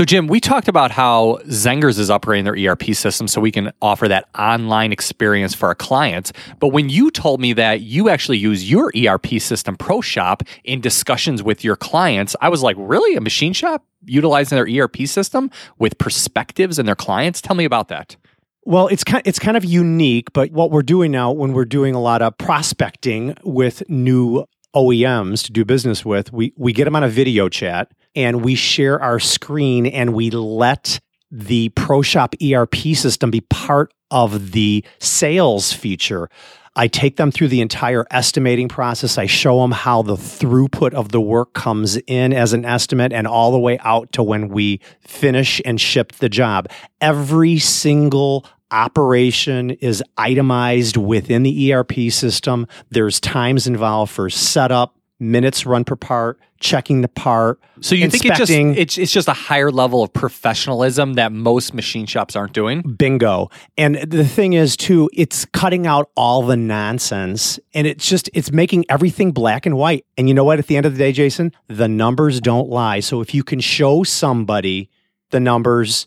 So, Jim, we talked about how Zengers is upgrading their ERP system so we can offer that online experience for our clients. But when you told me that you actually use your ERP system, ProShop, in discussions with your clients, I was like, really? A machine shop utilizing their ERP system with perspectives and their clients? Tell me about that. Well, it's kind it's kind of unique, but what we're doing now when we're doing a lot of prospecting with new OEMs to do business with, we we get them on a video chat and we share our screen and we let the ProShop ERP system be part of the sales feature. I take them through the entire estimating process. I show them how the throughput of the work comes in as an estimate and all the way out to when we finish and ship the job. Every single operation is itemized within the ERP system. There's times involved for setup, minutes run per part, checking the part. So you think it's just it's, it's just a higher level of professionalism that most machine shops aren't doing? Bingo. And the thing is too, it's cutting out all the nonsense and it's just it's making everything black and white. And you know what at the end of the day, Jason, the numbers don't lie. So if you can show somebody the numbers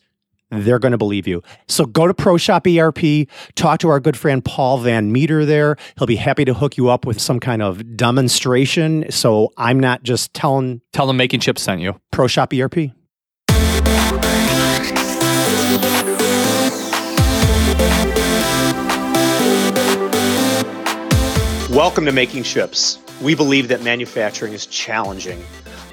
they're going to believe you. So go to ProShop ERP, talk to our good friend Paul Van Metre there. He'll be happy to hook you up with some kind of demonstration. So I'm not just telling. Tell them Making Chips sent you. ProShop ERP. Welcome to Making Chips. We believe that manufacturing is challenging.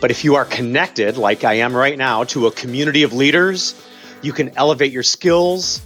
But if you are connected, like I am right now, to a community of leaders, you can elevate your skills,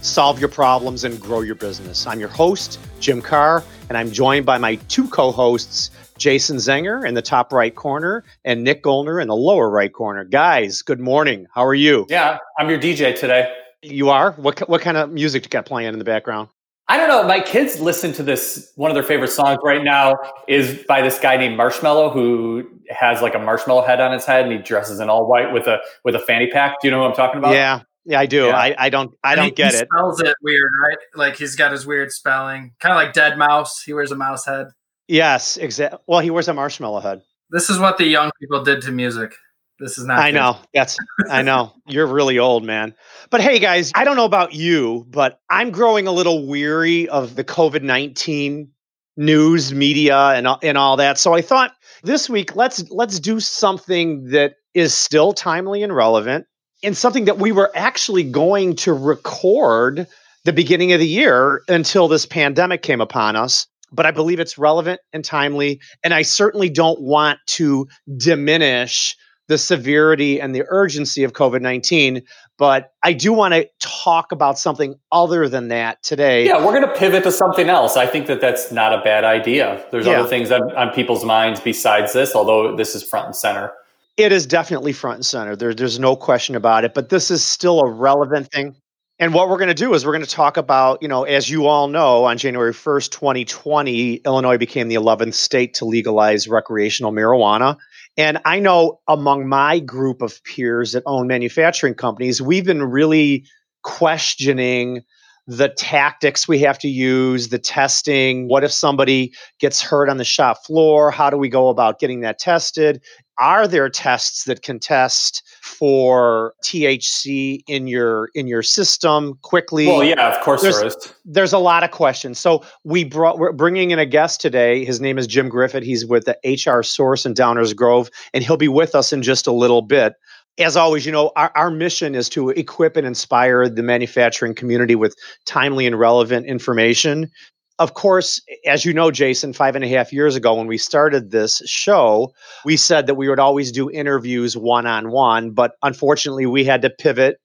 solve your problems, and grow your business. I'm your host, Jim Carr, and I'm joined by my two co hosts, Jason Zenger in the top right corner and Nick Goldner in the lower right corner. Guys, good morning. How are you? Yeah, I'm your DJ today. You are? What, what kind of music you got playing in the background? I don't know. My kids listen to this. One of their favorite songs right now is by this guy named Marshmello, who has like a marshmallow head on his head, and he dresses in all white with a with a fanny pack. Do you know who I'm talking about? Yeah, yeah, I do. Yeah. I, I don't I don't he, get he it. Spells it weird, right? Like he's got his weird spelling, kind of like deadmau5. He wears a mouse head. Yes, exactly. Well, he wears a marshmallow head. This is what the young people did to music. This is not. I good. know. That's. I know. You're really old, man. But hey, guys, I don't know about you, but I'm growing a little weary of the COVID nineteen news, media, and and all that. So I thought this week let's let's do something that is still timely and relevant, and something that we were actually going to record the beginning of the year until this pandemic came upon us but I believe it's relevant and timely. And I certainly don't want to diminish the severity and the urgency of COVID 19. But I do want to talk about something other than that today. Yeah, we're going to pivot to something else. I think that that's not a bad idea. There's yeah. other things on, on, people's minds besides this, although this is front and center. It is definitely front and center. There, there's no question about it. But this is still a relevant thing. And what we're going to do is we're going to talk about, you know, as you all know, on January 1st, 2020, Illinois became the 11th state to legalize recreational marijuana. And I know among my group of peers that own manufacturing companies, we've been really questioning the tactics we have to use, the testing. What if somebody gets hurt on the shop floor? How do we go about getting that tested? Are there tests that can test for THC in your in your system quickly? Well, yeah, of course there's, there is. There's a lot of questions. So we brought we're bringing in a guest today. His name is Jim Griffith. He's with the HR Source in Downers Grove, and he'll be with us in just a little bit as always, you know, our, our mission is to equip and inspire the manufacturing community with timely and relevant information. Of course, as you know, Jason, five and a half years ago when we started this show, we said that we would always do interviews one on one, but unfortunately, we had to pivot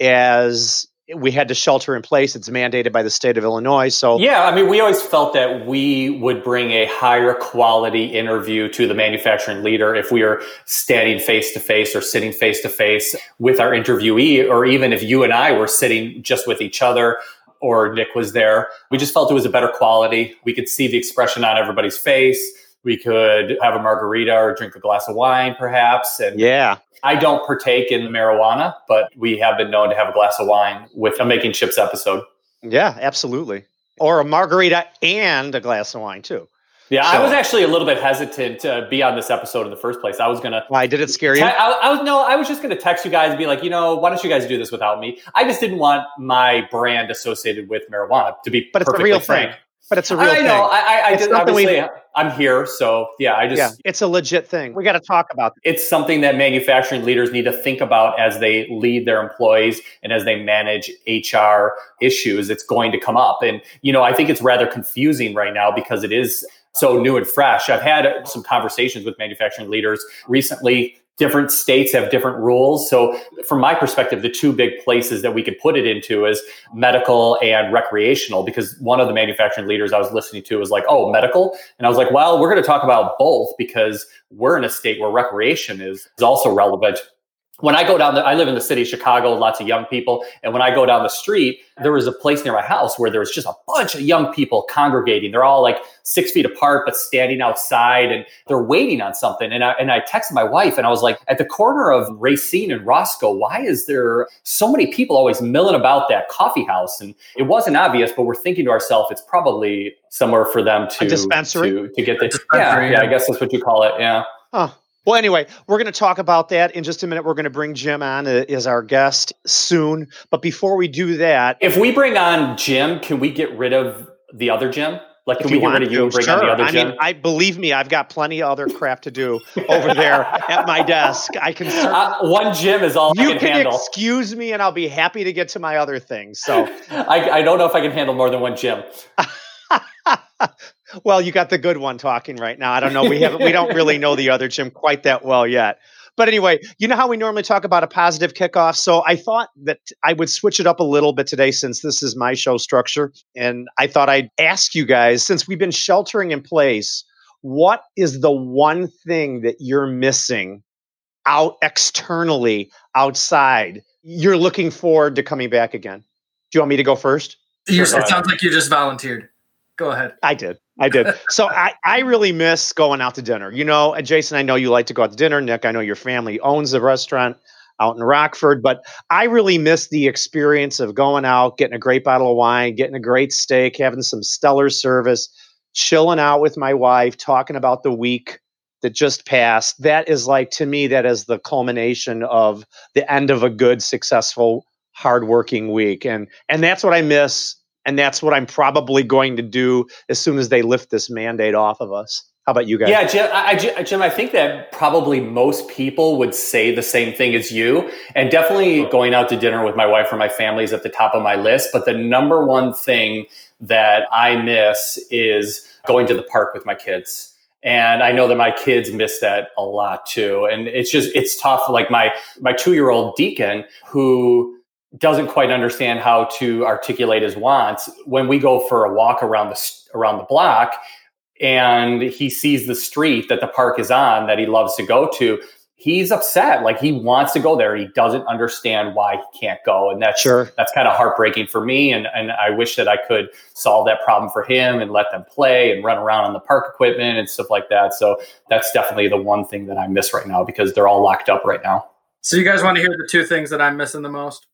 as we had to shelter in place. It's mandated by the state of Illinois. So yeah, I mean, we always felt that we would bring a higher quality interview to the manufacturing leader if we are standing face to face or sitting face to face with our interviewee, or even if you and I were sitting just with each other. Or Nick was there. We just felt it was a better quality. We could see the expression on everybody's face. We could have a margarita or drink a glass of wine, perhaps. And yeah, I don't partake in the marijuana, but we have been known to have a glass of wine with a making chips episode. Yeah, absolutely. Or a margarita and a glass of wine too. Yeah, I was actually a little bit hesitant to be on this episode in the first place. I was gonna. Why did it scare te- you? I, I was no, I was just gonna text you guys and be like, you know, why don't you guys do this without me? I just didn't want my brand associated with marijuana to be. But it's a real frank. thing. But it's a real I thing. know. I, I, I just, something we- obviously, I'm here, so yeah. I just yeah, it's a legit thing. We got to talk about. it's something that manufacturing leaders need to think about as they lead their employees and as they manage HR issues. It's going to come up. And, you know, I think it's rather confusing right now because it is so new and fresh. I've had some conversations with manufacturing leaders recently. Different states have different rules. So, from my perspective, the two big places that we could put it into is medical and recreational. Because one of the manufacturing leaders I was listening to was like, oh, medical. And I was like, well, we're going to talk about both because we're in a state where recreation is, is also relevant. When I go down the, I live in the city of Chicago, lots of young people. And when I go down the street, there was a place near my house where there was just a bunch of young people congregating. They're all like six feet apart, but standing outside and they're waiting on something. And I, and I texted my wife and I was like, at the corner of Racine and Roscoe, why is there so many people always milling about that coffee house? And it wasn't obvious, but we're thinking to ourselves, it's probably somewhere for them to, dispensary? to, to get the, yeah, dispensary, yeah, yeah. I guess that's what you call it. Yeah. Huh. Well, anyway, we're going to talk about that in just a minute. We're going to bring Jim on uh, as our guest soon. But before we do that, If we bring on Jim, can we get rid of the other Jim? Like, can we get rid of you and bring sure. on the other I Jim? I mean, I believe me, I've got plenty of other crap to do over there at my desk. I can. Uh, one Jim is all I you can, can handle. excuse me, and I'll be happy to get to my other things. So. I, I don't know if I can handle more than one Jim. well, you got the good one talking right now. I don't know. We haven't. We don't really know the other Jim quite that well yet. But anyway, you know how we normally talk about a positive kickoff. So I thought that I would switch it up a little bit today since this is my show structure, and I thought I'd ask you guys since we've been sheltering in place, what is the one thing that you're missing out externally outside? You're looking forward to coming back again. Do you want me to go first? You, Sure. it sounds like you just volunteered. Go ahead. I did. I did. So I, I really miss going out to dinner. You know, Jason, I know you like to go out to dinner. Nick, I know your family owns a restaurant out in Rockford, but I really miss the experience of going out, getting a great bottle of wine, getting a great steak, having some stellar service, chilling out with my wife, talking about the week that just passed. That is like to me, that is the culmination of the end of a good, successful, hardworking week. And and that's what I miss. And that's what I'm probably going to do as soon as they lift this mandate off of us. How about you guys? Yeah, Jim I, I- Jim, I think that probably most people would say the same thing as you. And definitely going out to dinner with my wife or my family is at the top of my list. But the number one thing that I miss is going to the park with my kids. And I know that my kids miss that a lot too. And it's just, it's tough. Like my, my two year old Deacon, who doesn't quite understand how to articulate his wants, when we go for a walk around the, around the block, and he sees the street that the park is on that he loves to go to he's upset. Like he wants to go there. He doesn't understand why he can't go. And that's Sure. that's kind of heartbreaking for me. And and I wish that I could solve that problem for him and let them play and run around on the park equipment and stuff like that. So that's definitely the one thing that I miss right now because they're all locked up right now. So you guys want to hear the two things that I'm missing the most?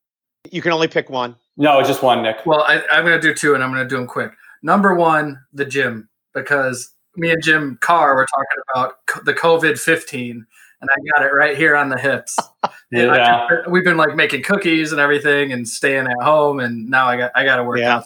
You can only pick one. no just one Nick Well, I, I'm going to do two, and I'm going to do them quick. Number one, the gym, because me and Jim Carr were talking about co- the COVID 15, and I got it right here on the hips. And I yeah uh, we've been like making cookies and everything, and staying at home, and now I got I got to work Yeah. out.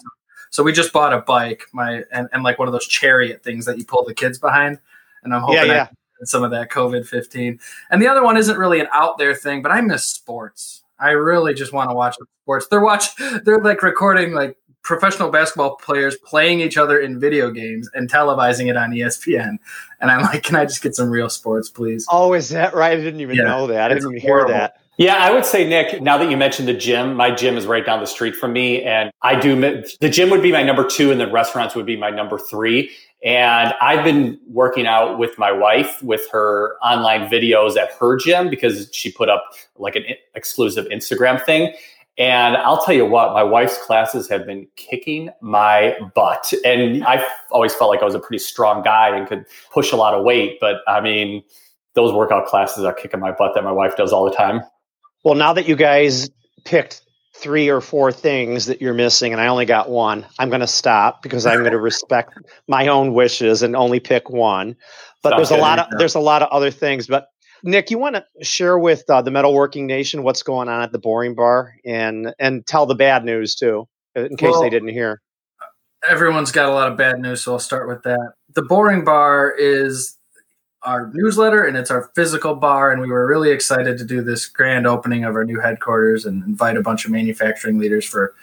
So we just bought a bike, my and, and like one of those chariot things that you pull the kids behind, and I'm hoping Yeah, I yeah. can get some of that COVID 15. And the other one isn't really an out there thing, but I miss sports. I really just want to watch sports. They're watch they're like recording like professional basketball players playing each other in video games and televising it on ESPN. And I'm like, can I just get some real sports, please? Oh, is that right? I didn't even Yeah, know that. I it's didn't even hear that. Yeah, I would say, Nick, now that you mentioned the gym, my gym is right down the street from me. And I do, the gym would be my number two, and the restaurants would be my number three. And I've been working out with my wife with her online videos at her gym because she put up like an exclusive Instagram thing. And I'll tell you what, my wife's classes have been kicking my butt. And I've always felt like I was a pretty strong guy and could push a lot of weight. But I mean, those workout classes are kicking my butt that my wife does all the time. Well, now that you guys picked three or four things that you're missing, and I only got one, I'm going to stop because I'm going to respect my own wishes and only pick one. But Sounds there's a lot of there's a lot of other things. But Nick, you want to share with uh, the metalworking nation what's going on at the Boring Bar and and tell the bad news too, in case Well, they didn't hear. everyone's got a lot of bad news, so I'll start with that. The Boring Bar is our newsletter and it's our physical bar, and we were really excited to do this grand opening of our new headquarters and invite a bunch of manufacturing leaders for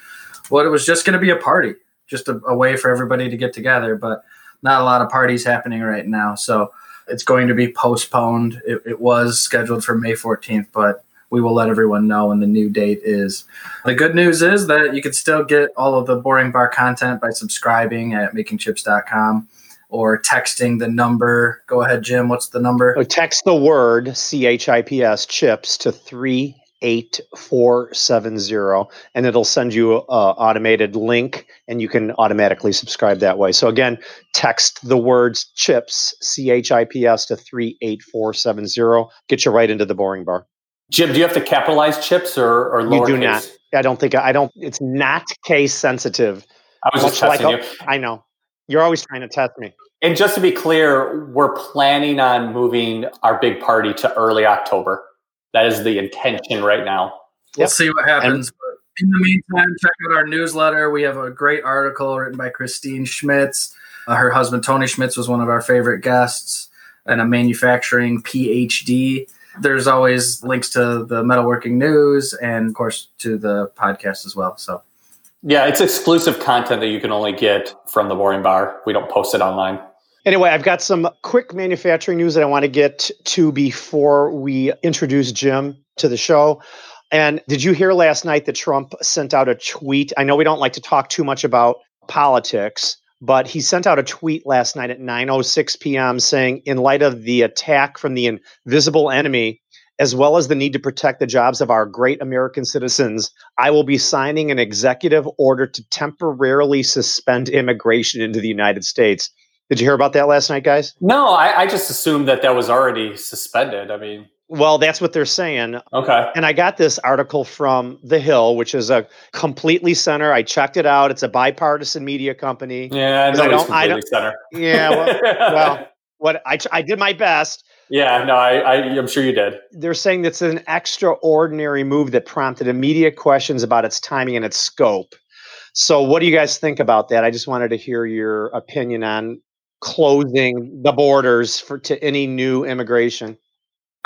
what it was just going to be a party, just a, a way for everybody to get together, but not a lot of parties happening right now. So it's going to be postponed. It, it was scheduled for May 14th, but we will let everyone know when the new date is. The good news is that you can still get all of the Boring Bar content by subscribing at makingchips.com or texting the number. Go ahead, Jim. What's the number? So text the word C H I P S chips to three eight four seven zero, and it'll send you a automated link, and you can automatically subscribe that way. So again, text the words chips C H I P S to three eight four seven zero. Get you right into the boring bar. Jim, do you have to capitalize chips or, or lowercase? You do not. I don't think I don't. It's not case sensitive. I was just Much like testing you. I know. You're always trying to test me. And just to be clear, we're planning on moving our big party to early October. That is the intention right now. We'll Yep. see what happens. but in the meantime, check out our newsletter. We have a great article written by Christine Schmitz. Uh, her husband, Tony Schmitz, was one of our favorite guests and a manufacturing PhD. There's always links to the metalworking news and, of course, to the podcast as well. So Yeah, it's exclusive content that you can only get from the Boring Bar. We don't post it online. Anyway, I've got some quick manufacturing news that I want to get to before we introduce Jim to the show. And did you hear last night that Trump sent out a tweet? I know we don't like to talk too much about politics, but he sent out a tweet last night at 9:06 p.m. saying in light of the attack from the invisible enemy as well as the need to protect the jobs of our great American citizens, I will be signing an executive order to temporarily suspend immigration into the United States. Did you hear about that last night, guys? No, I, I just assumed that that was already suspended. I mean, Well, that's what they're saying. okay. And I got this article from The Hill, which is a completely center. I checked it out. It's a bipartisan media company. Yeah, I don't- I completely center. Yeah, well, well what I, I did my best. Yeah, no, I, I, I'm sure you did. They're saying it's an extraordinary move that prompted immediate questions about its timing and its scope. So, what do you guys think about that? I just wanted to hear your opinion on closing the borders for to any new immigration.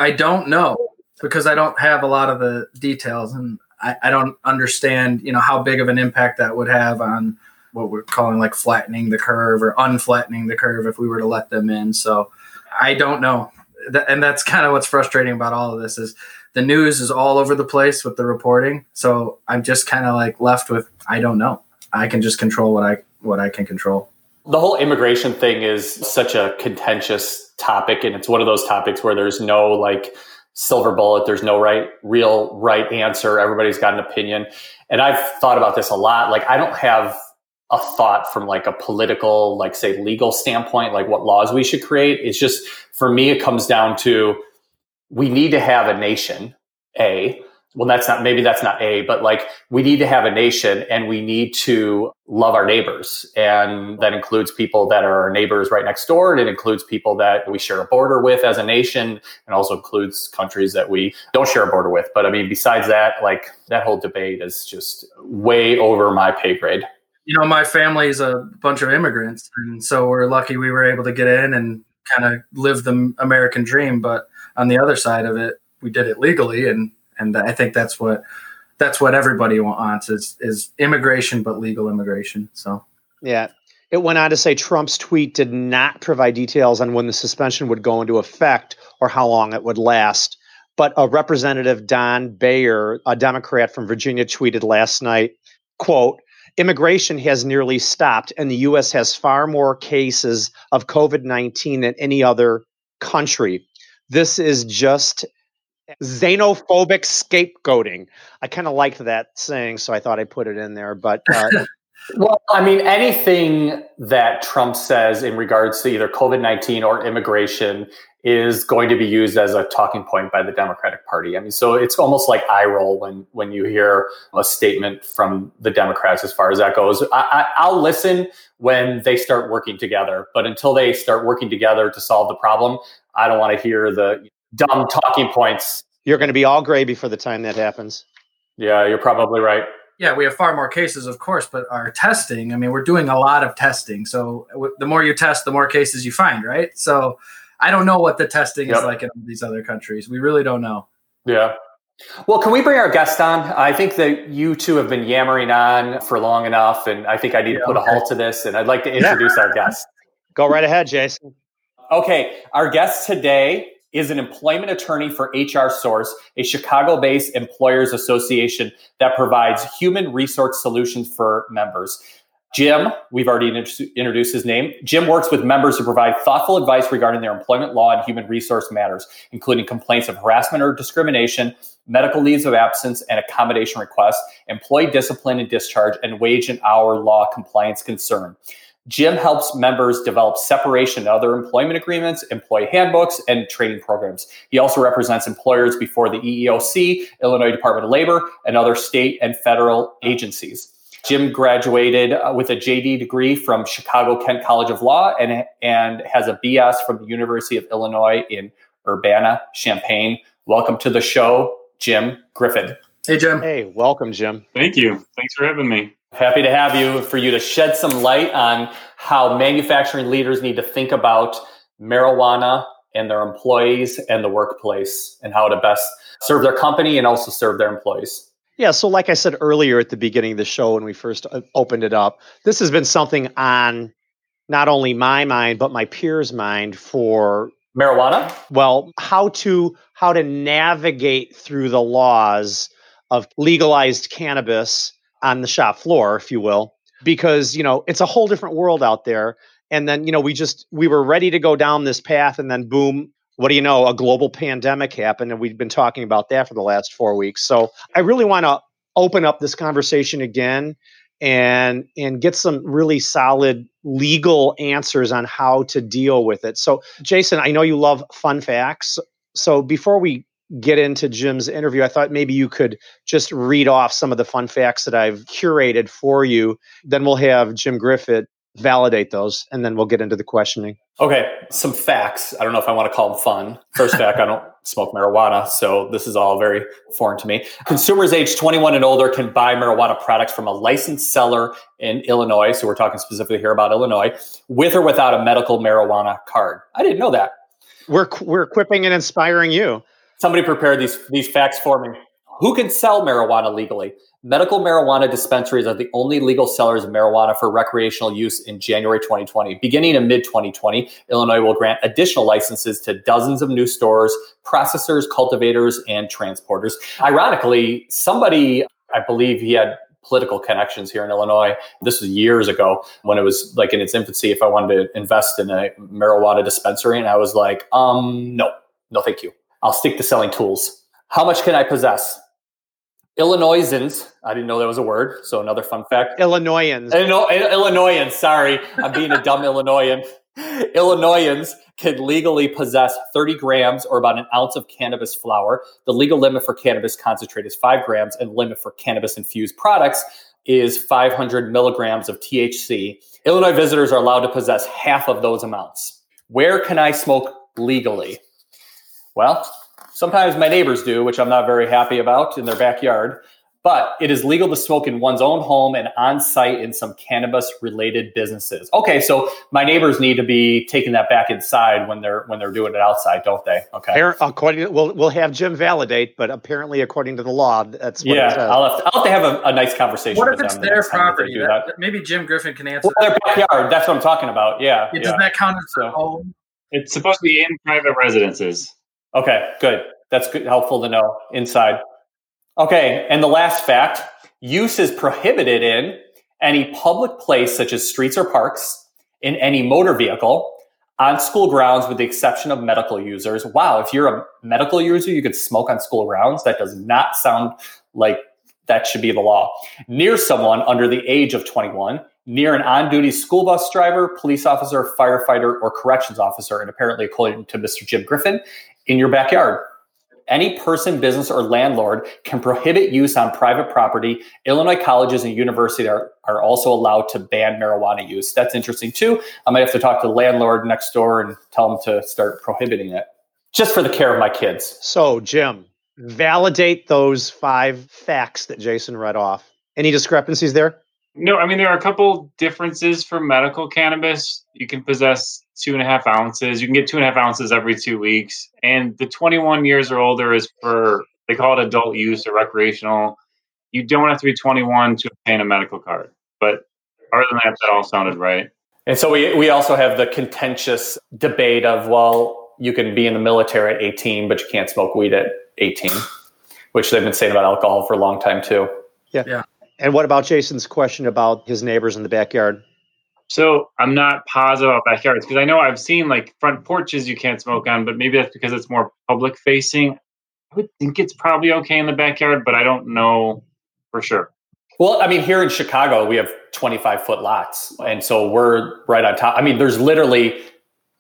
I don't know because I don't have a lot of the details and I, I don't understand, you know, how big of an impact that would have on what we're calling like flattening the curve or unflattening the curve if we were to let them in. So I don't know. And that's kind of what's frustrating about all of this is the news is all over the place with the reporting. So I'm just kind of like left with I don't know. I can just control what I what I can control. The whole immigration thing is such a contentious topic, and it's one of those topics where there's no like silver bullet. There's no right, real right answer. Everybody's got an opinion, and I've thought about this a lot. Like, I don't have a thought from like a political, like say legal standpoint, like what laws we should create. It's just for me, it comes down to we need to have a nation. A well, that's not maybe that's not a, but like we need to have a nation, and we need to love our neighbors, and that includes people that are our neighbors right next door, and it includes people that we share a border with as a nation, and also includes countries that we don't share a border with. But I mean, besides that, like that whole debate is just way over my pay grade. You know, my family's a bunch of immigrants, and so we're lucky we were able to get in and kind of live the American dream. But on the other side of it, we did it legally, and and I think that's what that's what everybody wants is is immigration, but legal immigration. So Yeah. It went on to say Trump's tweet did not provide details on when the suspension would go into effect or how long it would last. But a representative Don Beyer, a Democrat from Virginia, tweeted last night, quote, immigration has nearly stopped and the US has far more cases of COVID-19 than any other country. This is just xenophobic scapegoating. I kind of liked that saying, so I thought I'd put it in there. But uh, Well, I mean, anything that Trump says in regards to either COVID 19 or immigration is going to be used as a talking point by the Democratic Party. I mean, so it's almost like eye roll when when you hear a statement from the Democrats as far as that goes. I, I, will listen when they start working together, but until they start working together to solve the problem, I don't want to hear the dumb talking points. You're going to be all gray before the time that happens. Yeah, you're probably right. Yeah, we have far more cases, of course, but our testing, I mean, we're doing a lot of testing. So the more you test, the more cases you find, right? So I don't know what the testing yep. is like in these other countries. We really don't know. Yeah. Well, can we bring our guest on? I think that you two have been yammering on for long enough, and I think I need yeah, to put okay. a halt to this. And I'd like to introduce yeah. our guest. Go right ahead, Jason. Okay, our guest today is an employment attorney for HR Source, a Chicago based employers association that provides human resource solutions for members. Jim, we've already introduced his name. Jim works with members to provide thoughtful advice regarding their employment law and human resource matters, including complaints of harassment or discrimination, medical leaves of absence and accommodation requests, employee discipline and discharge, and wage and hour law compliance concern. Jim helps members develop separation and other employment agreements, employee handbooks, and training programs. He also represents employers before the EEOC, Illinois Department of Labor, and other state and federal agencies. Jim graduated uh, with a JD degree from Chicago Kent College of Law and, and has a BS from the University of Illinois in Urbana Champaign. Welcome to the show, Jim Griffin. Hey, Jim. Hey, welcome, Jim. Thank you. Thanks for having me. Happy to have you for you to shed some light on how manufacturing leaders need to think about marijuana and their employees and the workplace and how to best serve their company and also serve their employees. Yeah, so like I said earlier at the beginning of the show when we first uh, opened it up, this has been something on not only my mind but my peers' mind for marijuana. Well, how to how to navigate through the laws of legalized cannabis on the shop floor, if you will, because you know it's a whole different world out there. And then you know we just we were ready to go down this path, and then boom, what do you know? A global pandemic happened, and we've been talking about that for the last four weeks. So I really want to open up this conversation again and and get some really solid legal answers on how to deal with it. So Jason, I know you love fun facts. So before we get into Jim's interview, I thought maybe you could just read off some of the fun facts that I've curated for you. Then we'll have Jim Griffith validate those, and then we'll get into the questioning. Okay, some facts. I don't know if I want to call them fun. First fact, I don't smoke marijuana, so this is all very foreign to me. Consumers age 21 and older can buy marijuana products from a licensed seller in Illinois. So we're talking specifically here about Illinois, with or without a medical marijuana card. I didn't know that. We're we're equipping and inspiring you. Somebody prepared these these facts for me. Who can sell marijuana legally? Medical marijuana dispensaries are the only legal sellers of marijuana for recreational use in January 2020. Beginning in mid 2020, Illinois will grant additional licenses to dozens of new stores, processors, cultivators, and transporters. Ironically, somebody, I believe he had political connections here in Illinois. This was years ago when it was like in its infancy. If I wanted to invest in a marijuana dispensary, and I was like, um, no, no, thank you. I'll stick to selling tools. How much can I possess? Illinoisans, I didn't know that was a word. So another fun fact. Illinoisans. Illinoisans, sorry. I'm being a dumb Illinoisan. Illinoisans can legally possess 30 grams or about an ounce of cannabis flower. The legal limit for cannabis concentrate is five grams, and the limit for cannabis infused products is 500 milligrams of THC. Illinois visitors are allowed to possess half of those amounts. Where can I smoke legally? Well, Sometimes my neighbors do, which I'm not very happy about in their backyard. But it is legal to smoke in one's own home and on site in some cannabis related businesses. Okay, so my neighbors need to be taking that back inside when they're when they're doing it outside, don't they? Okay. According, to, we'll we'll have Jim validate, but apparently, according to the law, that's what yeah. I'll have, to, I'll have to have a, a nice conversation. What if it's their property? That, that. Maybe Jim Griffin can answer. Well, their backyard. That's what I'm talking about. Yeah. yeah. Does that count as a home? It's supposed to be in private residences. Okay, good. That's good, helpful to know inside. Okay, and the last fact use is prohibited in any public place, such as streets or parks, in any motor vehicle, on school grounds, with the exception of medical users. Wow, if you're a medical user, you could smoke on school grounds. That does not sound like That should be the law. Near someone under the age of 21, near an on duty school bus driver, police officer, firefighter, or corrections officer, and apparently, according to Mr. Jim Griffin, in your backyard. Any person, business, or landlord can prohibit use on private property. Illinois colleges and universities are, are also allowed to ban marijuana use. That's interesting too. I might have to talk to the landlord next door and tell them to start prohibiting it just for the care of my kids. So, Jim, validate those five facts that Jason read off. Any discrepancies there? No, I mean there are a couple differences for medical cannabis. You can possess two and a half ounces. You can get two and a half ounces every two weeks, and the 21 years or older is for they call it adult use or recreational. You don't have to be 21 to obtain a medical card, but other than that, that all sounded right. And so we we also have the contentious debate of well, you can be in the military at 18, but you can't smoke weed at 18, which they've been saying about alcohol for a long time too. Yeah. Yeah. And what about Jason's question about his neighbors in the backyard? So I'm not positive about backyards because I know I've seen like front porches you can't smoke on, but maybe that's because it's more public facing. I would think it's probably okay in the backyard, but I don't know for sure. Well, I mean, here in Chicago, we have 25 foot lots. And so we're right on top. I mean, there's literally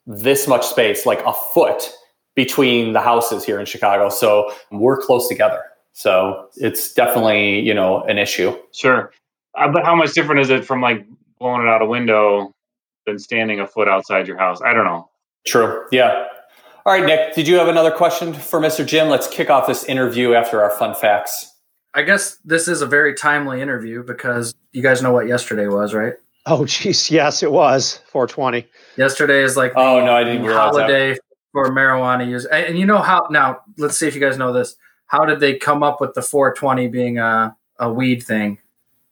this much space, like a foot between the houses here in Chicago. So we're close together. So it's definitely, you know, an issue. Sure. Uh, but how much different is it from like blowing it out a window than standing a foot outside your house? I don't know. True. Yeah. All right, Nick, did you have another question for Mr. Jim? Let's kick off this interview after our fun facts. I guess this is a very timely interview because you guys know what yesterday was, right? Oh, geez. Yes, it was 420. Yesterday is like oh no, I didn't holiday that. for marijuana use. And, and you know how now? Let's see if you guys know this how did they come up with the 420 being a, a weed thing?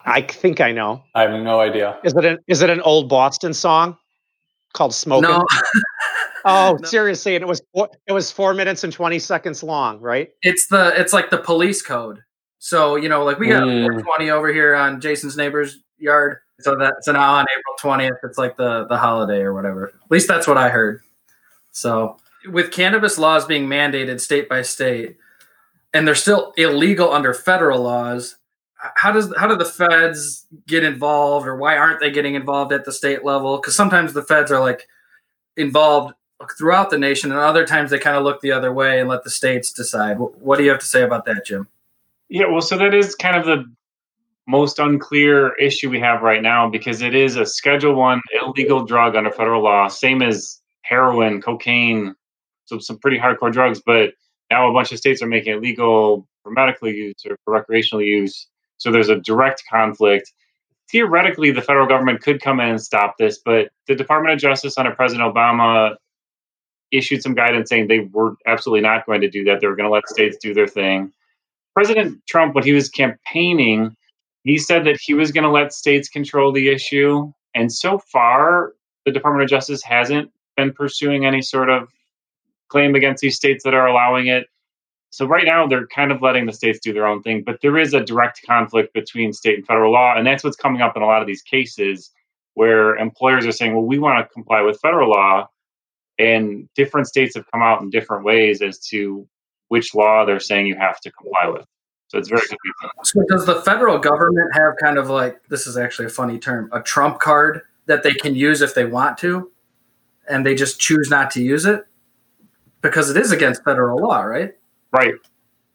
I think I know. I have no idea. Is it an is it an old Boston song called "Smoking"? No. oh, no. seriously, and it was four, it was four minutes and twenty seconds long, right? It's the it's like the police code. So you know, like we got mm. 420 over here on Jason's neighbor's yard. So that so now on April 20th, it's like the the holiday or whatever. At least that's what I heard. So with cannabis laws being mandated state by state, and they're still illegal under federal laws how does how do the feds get involved or why aren't they getting involved at the state level? Because sometimes the feds are like involved throughout the nation and other times they kind of look the other way and let the states decide. What do you have to say about that jim? Yeah well so that is kind of the most unclear issue we have right now because it is a schedule one illegal drug under federal law same as heroin cocaine so some pretty hardcore drugs but now a bunch of states are making it legal for medical use or for recreational use. So there's a direct conflict. Theoretically, the federal government could come in and stop this, but the Department of Justice under President Obama issued some guidance saying they were absolutely not going to do that. They were going to let states do their thing. President Trump, when he was campaigning, he said that he was going to let states control the issue. And so far, the Department of Justice hasn't been pursuing any sort of claim against these states that are allowing it. So right now they're kind of letting the states do their own thing, but there is a direct conflict between state and federal law, and that's what's coming up in a lot of these cases where employers are saying, "Well, we want to comply with federal law," and different states have come out in different ways as to which law they're saying you have to comply with. So it's very confusing. So does the federal government have kind of like this is actually a funny term, a trump card that they can use if they want to, and they just choose not to use it? because it is against federal law, right? Right.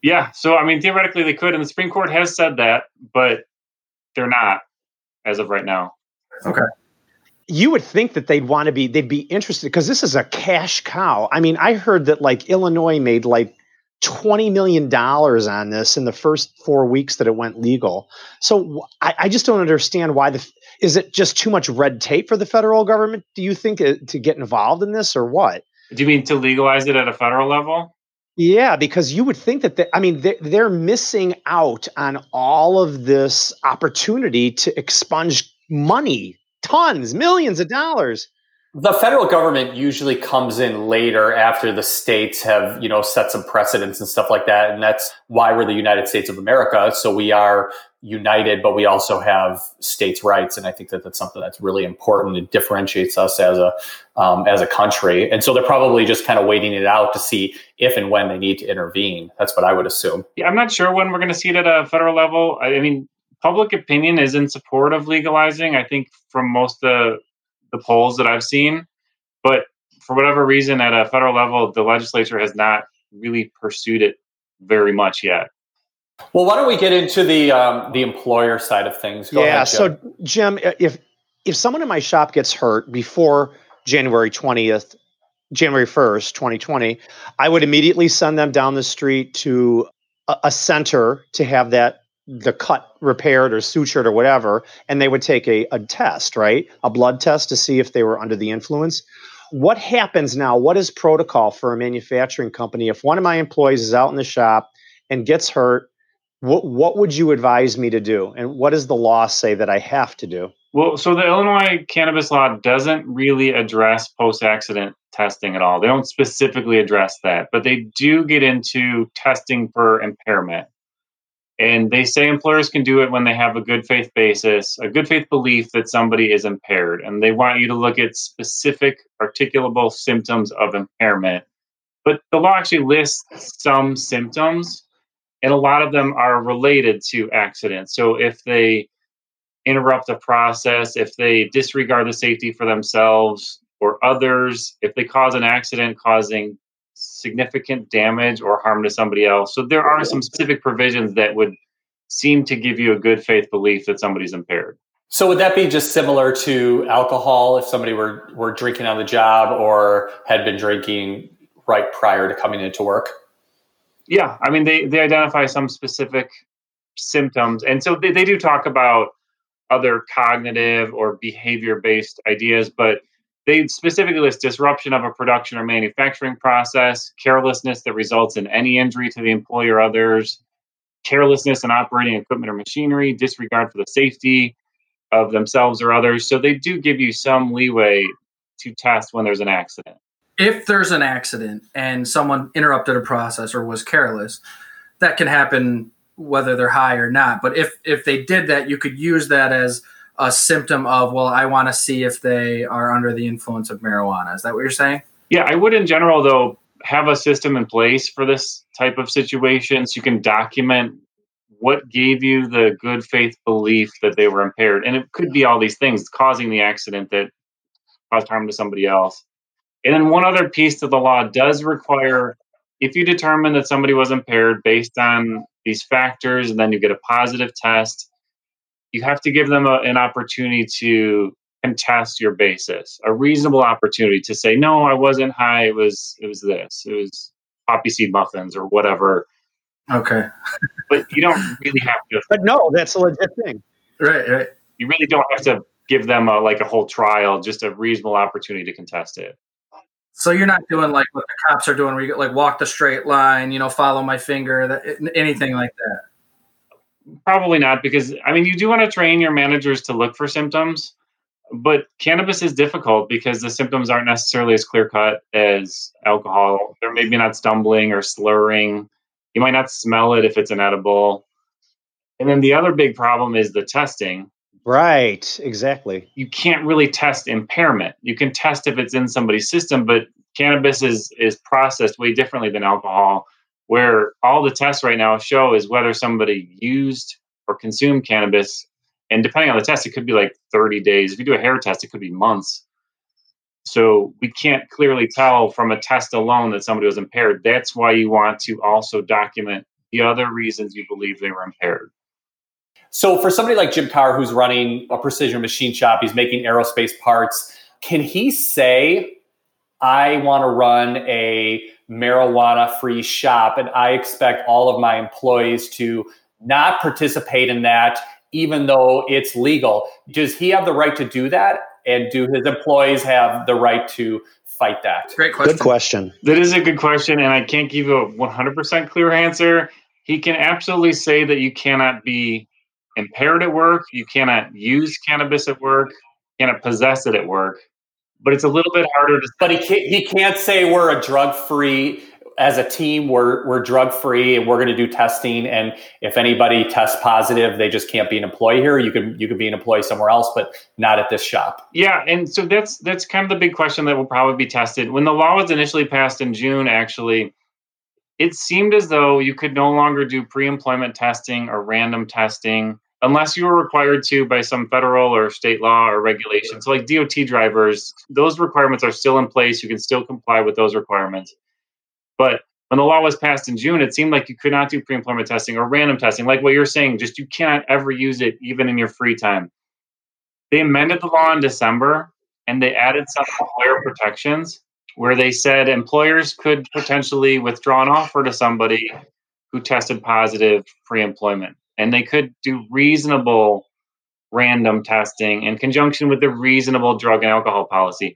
Yeah. So, I mean, theoretically they could, and the Supreme Court has said that, but they're not as of right now. Okay. You would think that they'd want to be, they'd be interested because this is a cash cow. I mean, I heard that like Illinois made like $20 million on this in the first four weeks that it went legal. So I, I, just don't understand why the, is it just too much red tape for the federal government? Do you think uh, to get involved in this or what? Do you mean to legalize it at a federal level? Yeah, because you would think that, they, I mean, they're, they're missing out on all of this opportunity to expunge money, tons, millions of dollars. The federal government usually comes in later after the states have, you know, set some precedents and stuff like that. And that's why we're the United States of America. So we are united, but we also have states' rights, and I think that that's something that's really important. It differentiates us as a um, as a country, and so they're probably just kind of waiting it out to see if and when they need to intervene. That's what I would assume. Yeah, I'm not sure when we're going to see it at a federal level. I mean, public opinion is in support of legalizing. I think from most of the the polls that I've seen, but for whatever reason, at a federal level, the legislature has not really pursued it very much yet. Well, why don't we get into the um, the employer side of things? Go yeah. Ahead, Jim. So, Jim, if if someone in my shop gets hurt before January twentieth, January first, twenty twenty, I would immediately send them down the street to a, a center to have that the cut repaired or sutured or whatever, and they would take a, a test, right? A blood test to see if they were under the influence. What happens now? What is protocol for a manufacturing company if one of my employees is out in the shop and gets hurt? What what would you advise me to do? And what does the law say that I have to do? Well, so the Illinois cannabis law doesn't really address post accident testing at all. They don't specifically address that, but they do get into testing for impairment. And they say employers can do it when they have a good faith basis, a good faith belief that somebody is impaired. And they want you to look at specific articulable symptoms of impairment. But the law actually lists some symptoms and a lot of them are related to accidents. So if they interrupt the process, if they disregard the safety for themselves or others, if they cause an accident causing significant damage or harm to somebody else. So there are some specific provisions that would seem to give you a good faith belief that somebody's impaired. So would that be just similar to alcohol if somebody were, were drinking on the job or had been drinking right prior to coming into work? Yeah, I mean, they, they identify some specific symptoms. And so they, they do talk about other cognitive or behavior based ideas, but they specifically list disruption of a production or manufacturing process, carelessness that results in any injury to the employee or others, carelessness in operating equipment or machinery, disregard for the safety of themselves or others. So they do give you some leeway to test when there's an accident if there's an accident and someone interrupted a process or was careless, that can happen whether they're high or not. But if if they did that, you could use that as a symptom of well, I want to see if they are under the influence of marijuana. Is that what you're saying? Yeah, I would in general though have a system in place for this type of situation so you can document what gave you the good faith belief that they were impaired. And it could be all these things causing the accident that caused harm to somebody else. And then one other piece to the law does require if you determine that somebody was impaired based on these factors and then you get a positive test, you have to give them a, an opportunity to contest your basis, a reasonable opportunity to say, no, I wasn't high. It was, it was this, it was poppy seed muffins or whatever. Okay. but you don't really have to. But no, that's a legit thing. Right, right. You really don't have to give them a, like a whole trial, just a reasonable opportunity to contest it. So you're not doing like what the cops are doing, where you like walk the straight line, you know, follow my finger, that anything like that. Probably not, because I mean, you do want to train your managers to look for symptoms, but cannabis is difficult because the symptoms aren't necessarily as clear cut as alcohol. They're maybe not stumbling or slurring. You might not smell it if it's an edible. And then the other big problem is the testing. Right, exactly. You can't really test impairment. You can test if it's in somebody's system, but cannabis is is processed way differently than alcohol, where all the tests right now show is whether somebody used or consumed cannabis. And depending on the test, it could be like 30 days. If you do a hair test, it could be months. So we can't clearly tell from a test alone that somebody was impaired. That's why you want to also document the other reasons you believe they were impaired. So for somebody like Jim Carr, who's running a precision machine shop, he's making aerospace parts. Can he say, I want to run a marijuana free shop and I expect all of my employees to not participate in that, even though it's legal? Does he have the right to do that? And do his employees have the right to fight that? Great question. Good question. That is a good question. And I can't give you a 100% clear answer. He can absolutely say that you cannot be impaired at work. You cannot use cannabis at work. You cannot possess it at work. But it's a little bit harder to. But he can't. He can't say we're a drug free. as a team, we're we're drug free and we're going to do testing. And if anybody tests positive, they just can't be an employee here. You can you can be an employee somewhere else, but not at this shop. Yeah, and so that's that's kind of the big question that will probably be tested. When the law was initially passed in June, actually, it seemed as though you could no longer do pre-employment testing or random testing unless you were required to by some federal or state law or regulations. So like DOT drivers, those requirements are still in place. You can still comply with those requirements. But when the law was passed in June, it seemed like you could not do pre-employment testing or random testing, like what you're saying. Just you cannot ever use it, even in your free time. They amended the law in December, and they added some employer protections where they said employers could potentially withdraw an offer to somebody who tested positive pre-employment, and they could do reasonable random testing in conjunction with the reasonable drug and alcohol policy.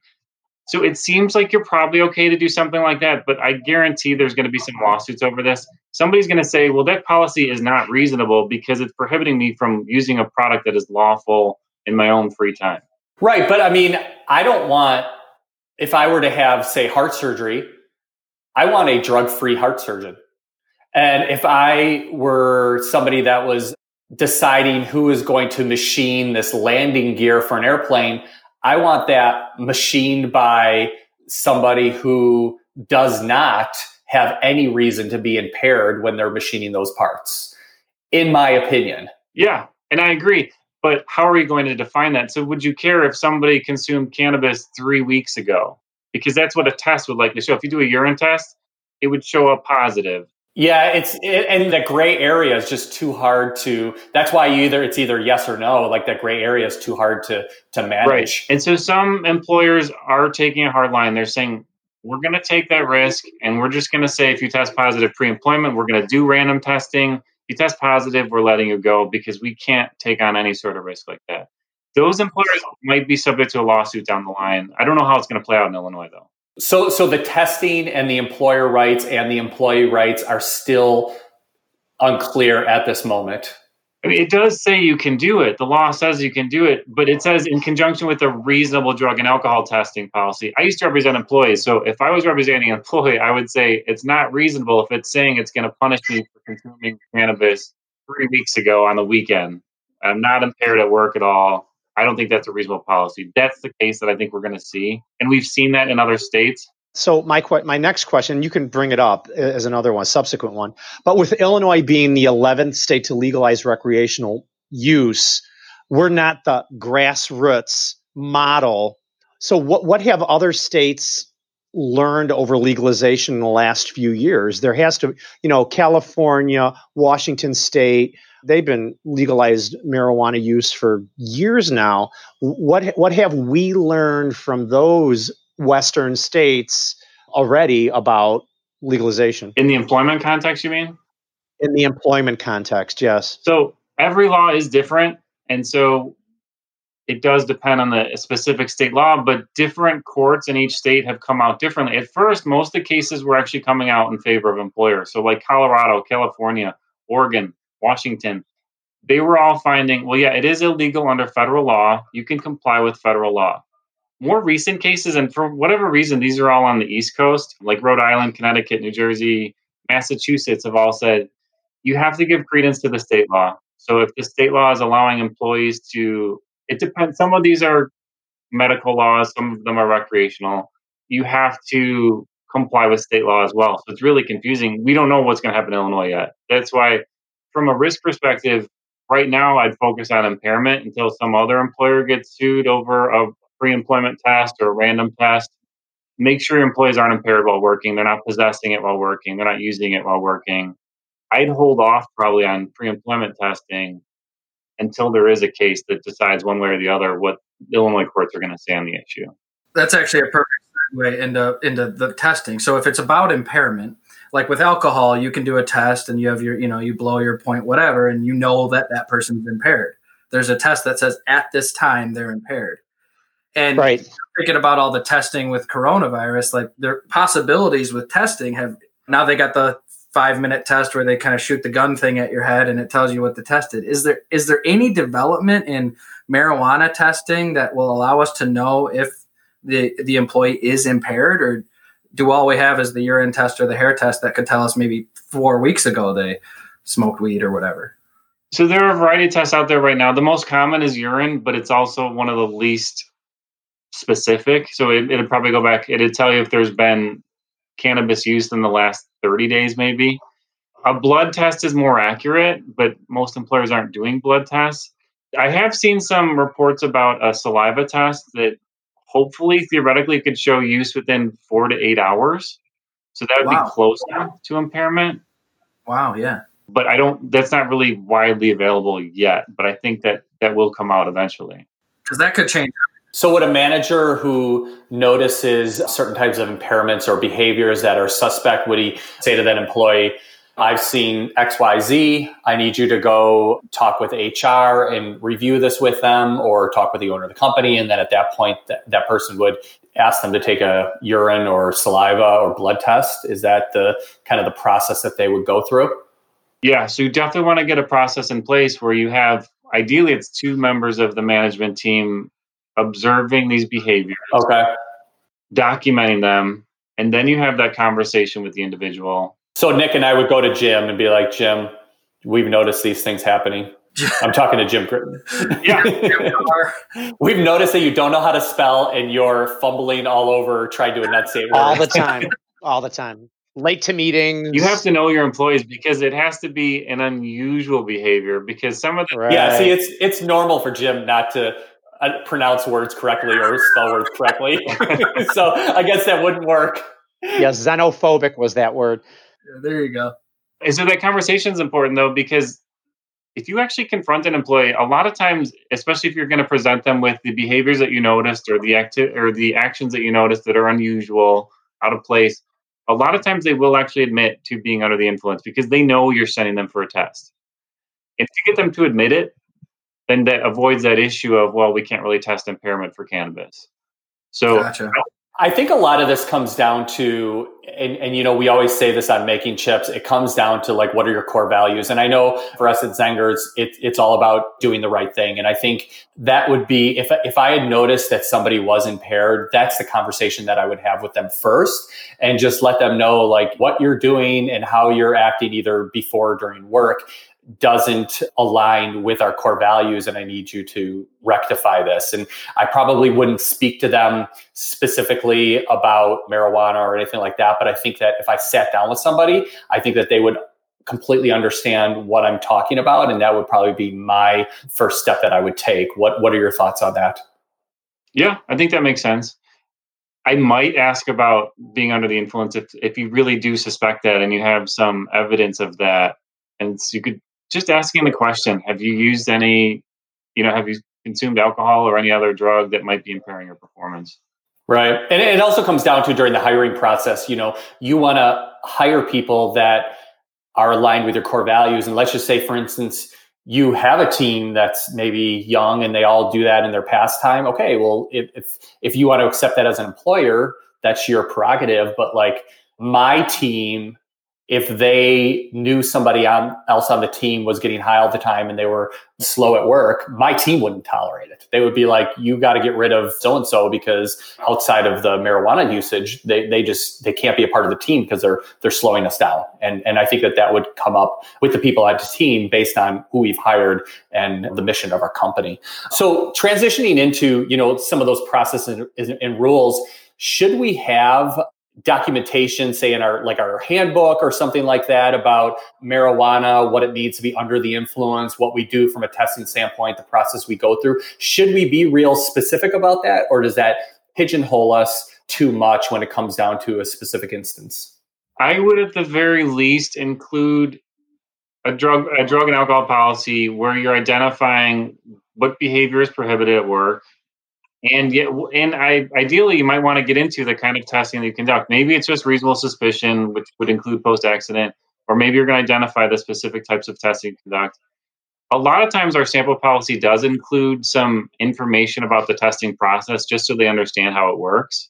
So it seems like you're probably okay to do something like that, but I guarantee there's going to be some lawsuits over this. Somebody's going to say, well, that policy is not reasonable because it's prohibiting me from using a product that is lawful in my own free time. Right. But I mean, I don't want, if I were to have, say, heart surgery, I want a drug free heart surgeon. And if I were somebody that was deciding who is going to machine this landing gear for an airplane, I want that machined by somebody who does not have any reason to be impaired when they're machining those parts, in my opinion. Yeah, and I agree. But how are you going to define that? So, would you care if somebody consumed cannabis three weeks ago? Because that's what a test would likely show. If you do a urine test, it would show up positive. Yeah, it's it, and the gray area is just too hard to. That's why you either it's either yes or no. Like that gray area is too hard to to manage. Right. And so some employers are taking a hard line. They're saying we're going to take that risk, and we're just going to say if you test positive pre-employment, we're going to do random testing. You test positive, we're letting you go because we can't take on any sort of risk like that. Those employers might be subject to a lawsuit down the line. I don't know how it's going to play out in Illinois though. So, so the testing and the employer rights and the employee rights are still unclear at this moment. I mean, it does say you can do it. The law says you can do it, but it says in conjunction with a reasonable drug and alcohol testing policy. I used to represent employees, so if I was representing an employee, I would say it's not reasonable if it's saying it's going to punish me for consuming cannabis three weeks ago on the weekend. I'm not impaired at work at all. I don't think that's a reasonable policy. That's the case that I think we're going to see, and we've seen that in other states. So my my next question, you can bring it up uh, as another one, subsequent one. But with Illinois being the 11th state to legalize recreational use, we're not the grassroots model. So what what have other states learned over legalization in the last few years? There has to, you know, California, Washington state, they've been legalized marijuana use for years now. What what have we learned from those Western states already about legalization. In the employment context, you mean? In the employment context, yes. So every law is different. And so it does depend on the specific state law, but different courts in each state have come out differently. At first, most of the cases were actually coming out in favor of employers. So, like Colorado, California, Oregon, Washington, they were all finding, well, yeah, it is illegal under federal law. You can comply with federal law more recent cases, and for whatever reason, these are all on the East Coast, like Rhode Island, Connecticut, New Jersey, Massachusetts have all said you have to give credence to the state law. So if the state law is allowing employees to, it depends. Some of these are medical laws, some of them are recreational. You have to comply with state law as well. So it's really confusing. We don't know what's going to happen in Illinois yet. That's why, from a risk perspective, right now I'd focus on impairment until some other employer gets sued over a, pre-employment test or a random test. Make sure your employees aren't impaired while working. They're not possessing it while working. They're not using it while working. I'd hold off probably on pre-employment testing until there is a case that decides one way or the other what Illinois courts are going to say on the issue. That's actually a perfect way into into the testing. So if it's about impairment, like with alcohol, you can do a test and you have your, you know, you blow your point, whatever, and you know that that person's impaired. There's a test that says at this time they're impaired. And right. thinking about all the testing with coronavirus, like their possibilities with testing have now they got the five minute test where they kind of shoot the gun thing at your head and it tells you what the tested. Is there is there any development in marijuana testing that will allow us to know if the the employee is impaired or do all we have is the urine test or the hair test that could tell us maybe four weeks ago they smoked weed or whatever? So there are a variety of tests out there right now. The most common is urine, but it's also one of the least specific. So it, it'd probably go back. It'd tell you if there's been cannabis used in the last 30 days, maybe. A blood test is more accurate, but most employers aren't doing blood tests. I have seen some reports about a saliva test that hopefully theoretically could show use within four to eight hours. So that would Wow. be closer to impairment. Wow, yeah. But I don't that's not really widely available yet. But I think that that will come out eventually. Because that could change. So, would a manager who notices certain types of impairments or behaviors that are suspect, would he say to that employee, I've seen XYZ, I need you to go talk with HR and review this with them or talk with the owner of the company? And then at that point, that, that person would ask them to take a urine or saliva or blood test. Is that the kind of the process that they would go through? Yeah, so you definitely want to get a process in place where you have ideally it's two members of the management team observing these behaviors, Okay. documenting them, and then you have that conversation with the individual. So, Nick and I would go to Jim and be like, Jim, we've noticed these things happening. I'm talking to Jim. Gritton. Yeah. We've noticed that you don't know how to spell and you're fumbling all over trying to enunciate words. all the time, all the time. Late to meetings. You have to know your employees because it has to be an unusual behavior because some of the Right. Yeah, see, it's it's normal for Jim not to Uh, pronounce words correctly or spell words correctly. so I guess that wouldn't work. yeah, xenophobic was that word. there you go. And so that conversation is important though because if you actually confront an employee, a lot of times, especially if you're going to present them with the behaviors that you noticed or the acti- or the actions that you noticed that are unusual, out of place, a lot of times they will actually admit to being under the influence because they know you're sending them for a test. If you get them to admit it, then that avoids that issue of well, we can't really test impairment for cannabis. So Gotcha. I think a lot of this comes down to, and, and you know, we always say this on making chips. It comes down to like, what are your core values? And I know for us at Zenger's, it, it's all about doing the right thing. And I think that would be if if I had noticed that somebody was impaired, that's the conversation that I would have with them first, and just let them know like what you're doing and how you're acting either before or during work doesn't align with our core values and I need you to rectify this. And I probably wouldn't speak to them specifically about marijuana or anything like that. But I think that if I sat down with somebody, I think that they would completely understand what I'm talking about. And that would probably be my first step that I would take. What what are your thoughts on that? Yeah, I think that makes sense. I might ask about being under the influence if if you really do suspect that and you have some evidence of that, and so you could just asking the question: Have you used any? You know, have you consumed alcohol or any other drug that might be impairing your performance? Right. And it also comes down to during the hiring process, you know, you want to hire people that are aligned with your core values. And let's just say, for instance, you have a team that's maybe young and they all do that in their pastime. Okay, well, if, if if you want to accept that as an employer, that's your prerogative. But like my team, if they knew somebody on, else on the team was getting high all the time and they were slow at work, my team wouldn't tolerate it. They would be like, "You got to get rid of so and so because outside of the marijuana usage, they they just they can't be a part of the team because they're they're slowing us down." And and I think that that would come up with the people on the team based on who we've hired and the mission of our company. So transitioning into you know some of those processes and, and rules, should we have documentation say in our like our handbook or something like that about marijuana what it needs to be under the influence what we do from a testing standpoint the process we go through. Should we be real specific about that or does that pigeonhole us too much when it comes down to a specific instance? I would, at the very least, include a drug a drug and alcohol policy where you're identifying what behavior is prohibited at work, and yet, and I ideally you might want to get into the kind of testing that you conduct. Maybe it's just reasonable suspicion, which would include post accident, or maybe you're going to identify the specific types of testing you conduct. A lot of times, our sample policy does include some information about the testing process, just so they understand how it works.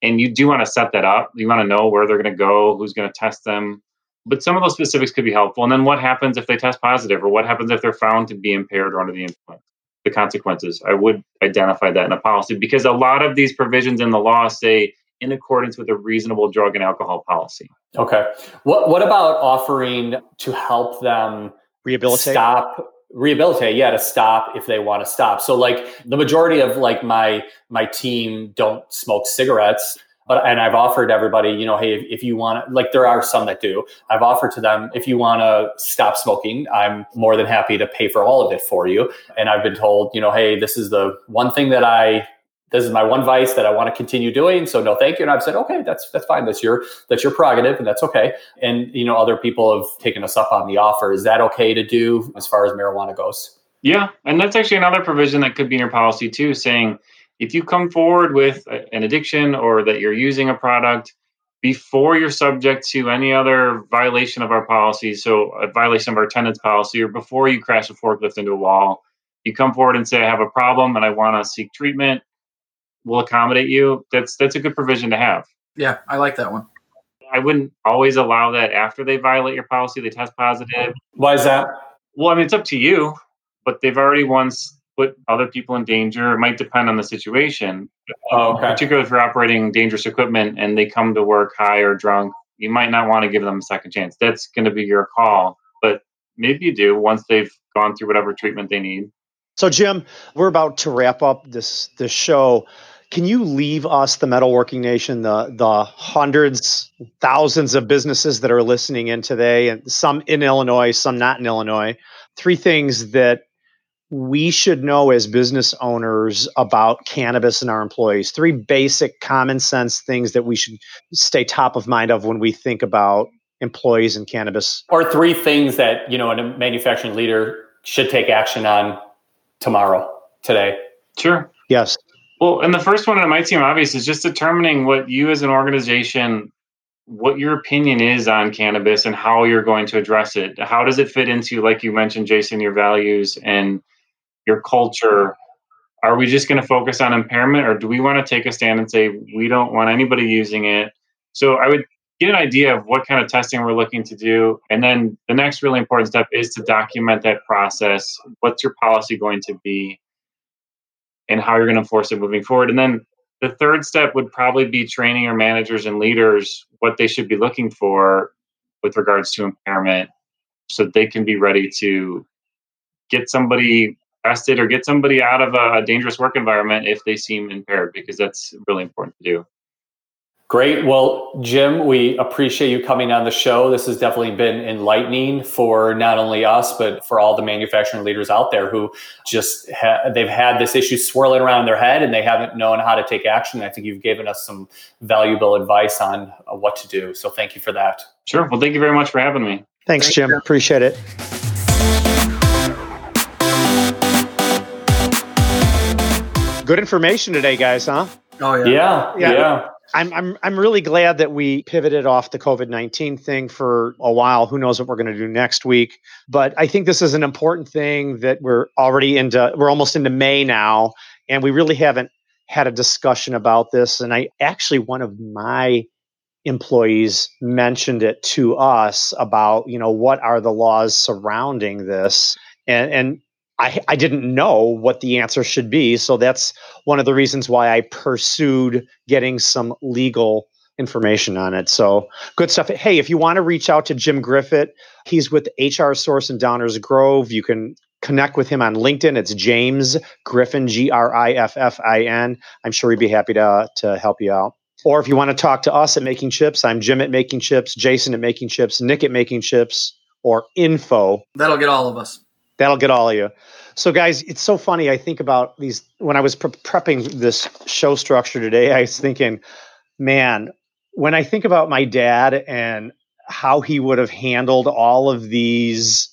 And you do want to set that up. You want to know where they're going to go, who's going to test them. But some of those specifics could be helpful. And then what happens if they test positive, or what happens if they're found to be impaired or under the influence? The consequences. I would identify that in a policy because a lot of these provisions in the law say in accordance with a reasonable drug and alcohol policy. Okay. What what about offering to help them Rehabilitate. stop rehabilitate yeah to stop if they want to stop so like the majority of like my my team don't smoke cigarettes but and i've offered everybody you know hey if, if you want like there are some that do i've offered to them if you want to stop smoking i'm more than happy to pay for all of it for you and i've been told you know hey this is the one thing that i this is my one vice that I want to continue doing. So no, thank you. And I've said, okay, that's that's fine. That's your that's your prerogative, and that's okay. And you know, other people have taken us up on the offer. Is that okay to do as far as marijuana goes? Yeah, and that's actually another provision that could be in your policy too, saying if you come forward with an addiction or that you're using a product before you're subject to any other violation of our policy, so a violation of our attendance policy, or before you crash a forklift into a wall, you come forward and say, I have a problem and I want to seek treatment we'll accommodate you, that's that's a good provision to have. Yeah, I like that one. I wouldn't always allow that after they violate your policy, they test positive. Why is that? Well, I mean, it's up to you, but they've already once put other people in danger. It might depend on the situation. Oh, uh, okay. Particularly if you're operating dangerous equipment and they come to work high or drunk, you might not want to give them a second chance. That's going to be your call. But maybe you do once they've gone through whatever treatment they need. So, Jim, we're about to wrap up this this show. Can you leave us, the metalworking nation, the the hundreds, thousands of businesses that are listening in today, and some in Illinois, some not in Illinois, three things that we should know as business owners about cannabis and our employees. Three basic common sense things that we should stay top of mind of when we think about employees and cannabis. Or three things that, you know, a manufacturing leader should take action on tomorrow, today. Sure. Yes. Well, and the first one on might seem obvious is just determining what you as an organization, what your opinion is on cannabis and how you're going to address it. How does it fit into, like you mentioned, Jason, your values and your culture? Are we just going to focus on impairment or do we want to take a stand and say we don't want anybody using it? So I would get an idea of what kind of testing we're looking to do. And then the next really important step is to document that process. What's your policy going to be? and how you're going to enforce it moving forward. And then the third step would probably be training your managers and leaders what they should be looking for with regards to impairment so they can be ready to get somebody arrested or get somebody out of a dangerous work environment if they seem impaired because that's really important to do. Great. Well, Jim, we appreciate you coming on the show. This has definitely been enlightening for not only us, but for all the manufacturing leaders out there who just ha- they've had this issue swirling around their head and they haven't known how to take action. I think you've given us some valuable advice on uh, what to do. So thank you for that. Sure. Well, thank you very much for having me. Thanks, Thanks Jim. Jim. Appreciate it. Good information today, guys, huh? Oh yeah. Yeah. Yeah. yeah. I'm I'm I'm really glad that we pivoted off the COVID nineteen thing for a while. Who knows what we're going to do next week? But I think this is an important thing that we're already into. We're almost into May now, and we really haven't had a discussion about this. And I actually one of my employees mentioned it to us about you know what are the laws surrounding this and and I, I didn't know what the answer should be. So that's one of the reasons why I pursued getting some legal information on it. So good stuff. Hey, if you want to reach out to Jim Griffith, he's with HR Source in Downers Grove. You can connect with him on LinkedIn. It's James Griffin, G R I F F I N. I'm sure he'd be happy to, to help you out. Or if you want to talk to us at Making Chips, I'm Jim at Making Chips, Jason at Making Chips, Nick at Making Chips, or info. That'll get all of us. That'll get all of you. So, guys, it's so funny. I think about these when I was pre- prepping this show structure today. I was thinking, man, when I think about my dad and how he would have handled all of these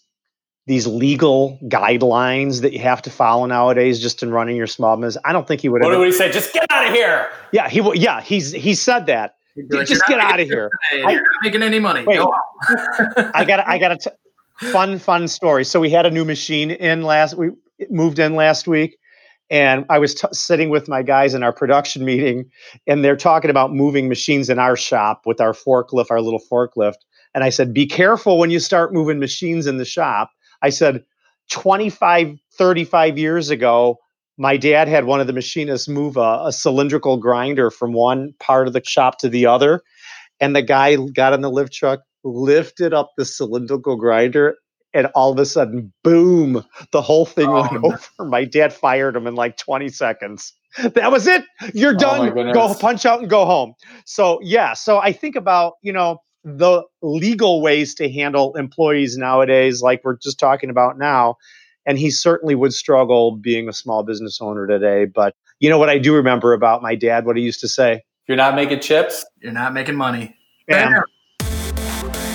these legal guidelines that you have to follow nowadays just in running your small business, I don't think he would. What have would he say? Just get out of here. Yeah, he. Would yeah, he's he said that. Just get out of here. You're not making any money. Wait, I got. I got to fun, fun story. So we had a new machine in last. We moved in last week, and I was t- sitting with my guys in our production meeting, and they're talking about moving machines in our shop with our forklift, our little forklift. And I said, "Be careful when you start moving machines in the shop." I said, "25, 35 years ago." my dad had one of the machinists move a, a cylindrical grinder from one part of the shop to the other. And the guy got in the lift truck, lifted up the cylindrical grinder, and all of a sudden, boom, the whole thing Oh, went no. over. My dad fired him in like 20 seconds. That was it. You're Oh, done. my go punch out and go home. So, yeah. So I think about, you know, the legal ways to handle employees nowadays, like we're just talking about now. And he certainly would struggle being a small business owner today. But you know what I do remember about my dad, what he used to say? If you're not making chips, You're not making money. Bam.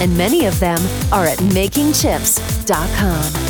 and many of them are at makingchips.com.